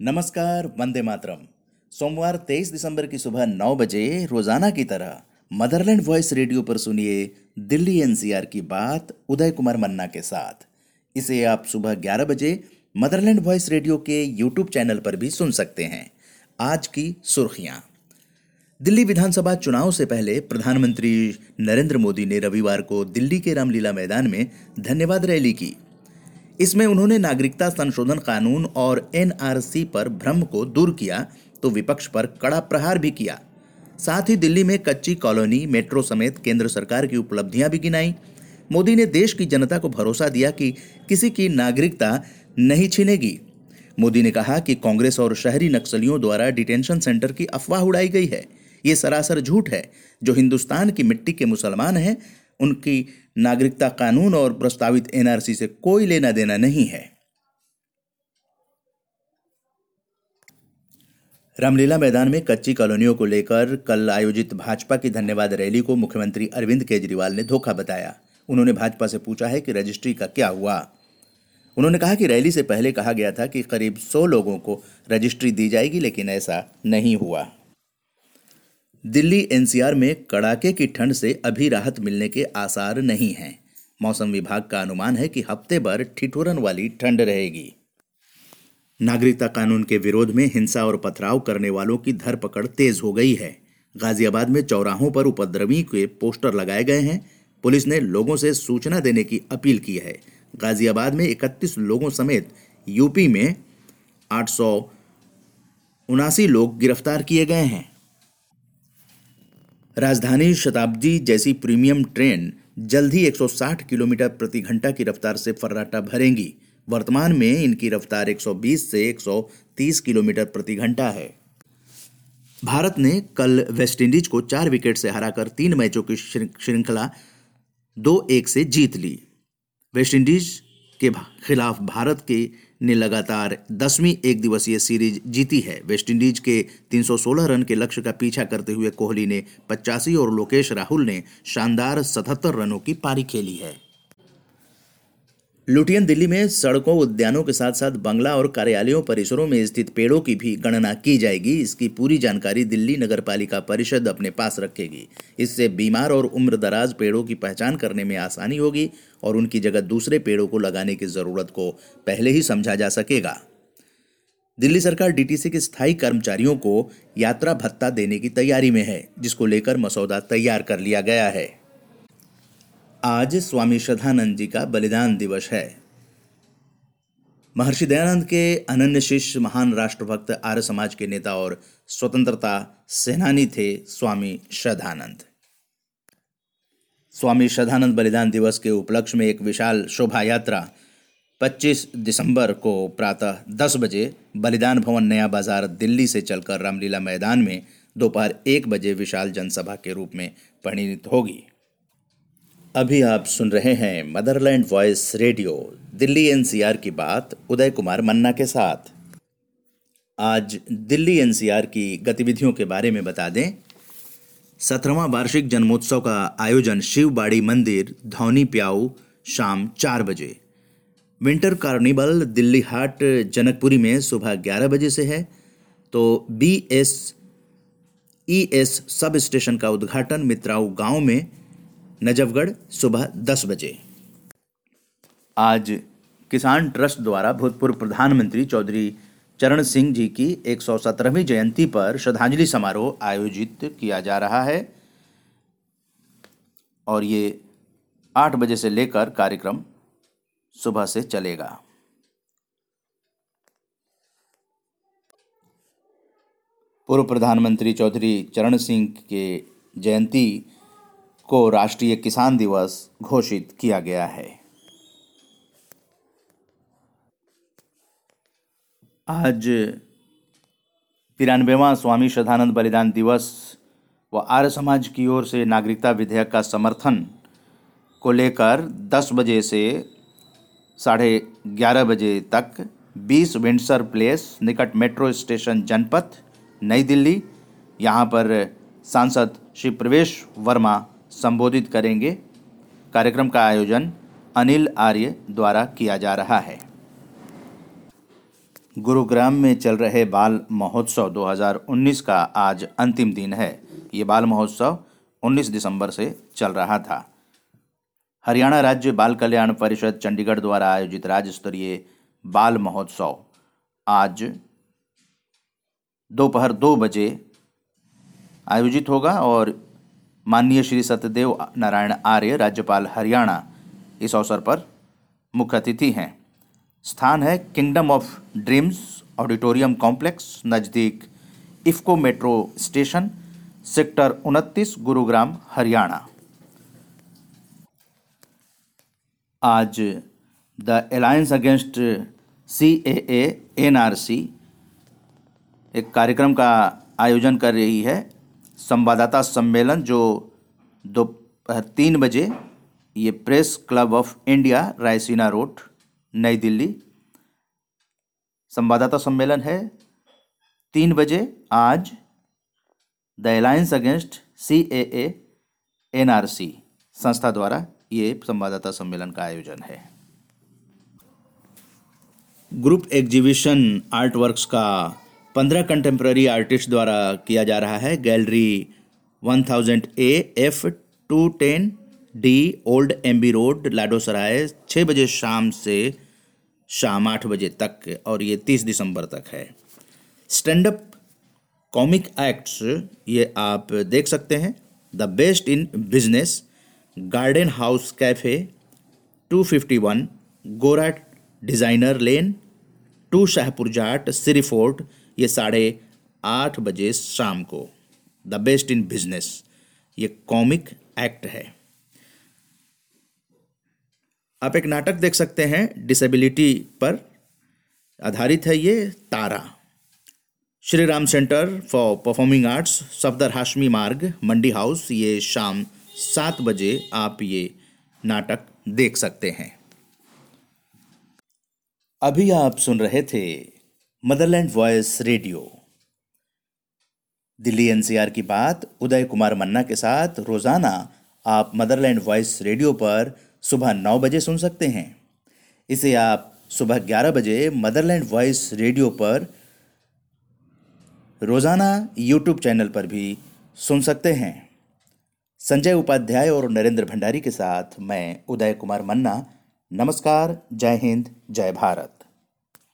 नमस्कार, वंदे मातरम। सोमवार 23 दिसंबर की सुबह 9 बजे रोज़ाना की तरह मदरलैंड वॉइस रेडियो पर सुनिए दिल्ली एनसीआर की बात उदय कुमार मन्ना के साथ। इसे आप सुबह 11 बजे मदरलैंड वॉइस रेडियो के यूट्यूब चैनल पर भी सुन सकते हैं। आज की सुर्खियाँ। दिल्ली विधानसभा चुनाव से पहले प्रधानमंत्री नरेंद्र मोदी ने रविवार को दिल्ली के रामलीला मैदान में धन्यवाद रैली की। इसमें उन्होंने नागरिकता संशोधन कानून और एनआरसी पर भ्रम को दूर किया तो विपक्ष पर कड़ा प्रहार भी किया। साथ ही दिल्ली में कच्ची कॉलोनी, मेट्रो समेत केंद्र सरकार की उपलब्धियाँ भी गिनाई। मोदी ने देश की जनता को भरोसा दिया कि किसी की नागरिकता नहीं छीनेगी। मोदी ने कहा कि कांग्रेस और शहरी नक्सलियों द्वारा डिटेंशन सेंटर की अफवाह उड़ाई गई है। ये सरासर झूठ है। जो हिंदुस्तान की मिट्टी के मुसलमान हैं, उनकी नागरिकता कानून और प्रस्तावित एनआरसी से कोई लेना देना नहीं है। रामलीला मैदान में कच्ची कॉलोनियों को लेकर कल आयोजित भाजपा की धन्यवाद रैली को मुख्यमंत्री अरविंद केजरीवाल ने धोखा बताया। उन्होंने भाजपा से पूछा है कि रजिस्ट्री का क्या हुआ। उन्होंने कहा कि रैली से पहले कहा गया था कि करीब 100 लोगों को रजिस्ट्री दी जाएगी, लेकिन ऐसा नहीं हुआ। दिल्ली एनसीआर में कड़ाके की ठंड से अभी राहत मिलने के आसार नहीं हैं। मौसम विभाग का अनुमान है कि हफ़्ते भर ठिठुरन वाली ठंड रहेगी। नागरिकता कानून के विरोध में हिंसा और पथराव करने वालों की धरपकड़ तेज हो गई है। गाजियाबाद में चौराहों पर उपद्रवी के पोस्टर लगाए गए हैं। पुलिस ने लोगों से सूचना देने की अपील की है। गाजियाबाद में 31 लोगों समेत यूपी में आठ सौ उनासी लोग गिरफ़्तार किए गए हैं। राजधानी शताब्दी जैसी प्रीमियम ट्रेन जल्द ही 160 किलोमीटर प्रति घंटा की रफ्तार से फर्राटा भरेंगी। वर्तमान में इनकी रफ्तार 120 से 130 किलोमीटर प्रति घंटा है। भारत ने कल वेस्टइंडीज को चार विकेट से हराकर तीन मैचों की श्रृंखला दो एक से जीत ली। वेस्टइंडीज के खिलाफ भारत के ने लगातार दसवीं एक दिवसीय सीरीज़ जीती है। वेस्टइंडीज के 316 रन के लक्ष्य का पीछा करते हुए कोहली ने पचासी और लोकेश राहुल ने शानदार 77 रनों की पारी खेली है। लुटियन दिल्ली में सड़कों, उद्यानों के साथ साथ बंगला और कार्यालयों, परिसरों में स्थित पेड़ों की भी गणना की जाएगी। इसकी पूरी जानकारी दिल्ली नगर पालिका परिषद अपने पास रखेगी। इससे बीमार और उम्रदराज पेड़ों की पहचान करने में आसानी होगी और उनकी जगह दूसरे पेड़ों को लगाने की ज़रूरत को पहले ही समझा जा सकेगा। दिल्ली सरकार डीटीसी के स्थायी कर्मचारियों को यात्रा भत्ता देने की तैयारी में है, जिसको लेकर मसौदा तैयार कर लिया गया है। आज स्वामी श्रद्धानंद जी का बलिदान दिवस है। महर्षि दयानंद के अनन्य शिष्य, महान राष्ट्रभक्त, आर्य समाज के नेता और स्वतंत्रता सेनानी थे स्वामी श्रद्धानंद। स्वामी श्रद्धानंद बलिदान दिवस के उपलक्ष्य में एक विशाल शोभा यात्रा 25 दिसंबर को प्रातः 10 बजे बलिदान भवन नया बाज़ार दिल्ली से चलकर रामलीला मैदान में दोपहर एक बजे विशाल जनसभा के रूप में परिणित होगी। अभी आप सुन रहे हैं motherland voice radio, Delhi NCR की बात, उदय कुमार मन्ना के साथ। आज दिल्ली एनसीआर की गतिविधियों के बारे में बता दें। सत्रहवां वार्षिक जन्मोत्सव का आयोजन शिवबाड़ी मंदिर, धौनी प्याऊ, शाम चार बजे। विंटर कार्निवल दिल्ली हाट, जनकपुरी में सुबह ग्यारह बजे से है। तो B S, E S substation का उद्घाटन मित्राऊ गाँव में नजफगढ़, सुबह दस बजे। आज किसान ट्रस्ट द्वारा भूतपूर्व प्रधानमंत्री चौधरी चरण सिंह जी की 117वीं जयंती पर श्रद्धांजलि समारोह आयोजित किया जा रहा है। और ये आठ बजे से लेकर कार्यक्रम सुबह से चलेगा। पूर्व प्रधानमंत्री चौधरी चरण सिंह के जयंती को राष्ट्रीय किसान दिवस घोषित किया गया है। आज तिरानवेवा स्वामी श्रद्धानंद बलिदान दिवस व आर्य समाज की ओर से नागरिकता विधेयक का समर्थन को लेकर 10 बजे से साढ़े ग्यारह बजे तक 20 विंडसर प्लेस, निकट मेट्रो स्टेशन जनपथ, नई दिल्ली, यहाँ पर सांसद श्री प्रवेश वर्मा संबोधित करेंगे। कार्यक्रम का आयोजन अनिल आर्य द्वारा किया जा रहा है। गुरुग्राम में चल रहे बाल महोत्सव 2019 का आज अंतिम दिन है। ये बाल महोत्सव 19 दिसंबर से चल रहा था। हरियाणा राज्य बाल कल्याण परिषद चंडीगढ़ द्वारा आयोजित राज्य स्तरीय बाल महोत्सव आज दोपहर दो बजे आयोजित होगा और माननीय श्री सत्यदेव नारायण आर्य, राज्यपाल हरियाणा, इस अवसर पर मुख्य अतिथि हैं। स्थान है kingdom of dreams auditorium complex नज़दीक इफ्को मेट्रो स्टेशन सेक्टर उनतीस, गुरुग्राम, हरियाणा। आज the alliance against C A N R C एक कार्यक्रम का आयोजन कर रही है। संवाददाता सम्मेलन जो दोपहर तीन बजे, ये press club of India, Raisina road, नई दिल्ली। संवाददाता सम्मेलन है तीन बजे आज, the alliance against C A N R C, संस्था द्वारा ये संवाददाता सम्मेलन का आयोजन है। ग्रुप एग्जीबिशन आर्ट वर्क्स का पंद्रह कंटेम्प्रेरी आर्टिस्ट द्वारा किया जा रहा है। Gallery one thousand A F two ten D old M B road Ladosarai छः बजे शाम से शाम आठ बजे तक और ये तीस दिसंबर तक है। स्टैंड अप कॉमिक एक्ट्स ये आप देख सकते हैं। The best in business garden house cafe 251 गोरा designer lane two Shahpur Jat Siri fort ये साढ़े आठ बजे शाम को। द बेस्ट इन बिज़नेस ये कॉमिक एक्ट है। आप एक नाटक देख सकते हैं डिसेबिलिटी पर आधारित है ये Tara. Shri Ram centre for performing arts Safdar Hashmi मार्ग, मंडी हाउस, ये शाम सात बजे आप ये नाटक देख सकते हैं। अभी आप सुन रहे थे motherland voice radio Delhi NCR की बात, उदय कुमार मन्ना के साथ। रोज़ाना आप मदरलैंड वॉइस रेडियो पर सुबह नौ बजे सुन सकते हैं। इसे आप सुबह ग्यारह बजे मदरलैंड वॉइस रेडियो पर रोज़ाना यूट्यूब चैनल पर भी सुन सकते हैं। संजय उपाध्याय और नरेंद्र भंडारी के साथ मैं उदय कुमार मन्ना। नमस्कार, जय हिंद, जय भारत।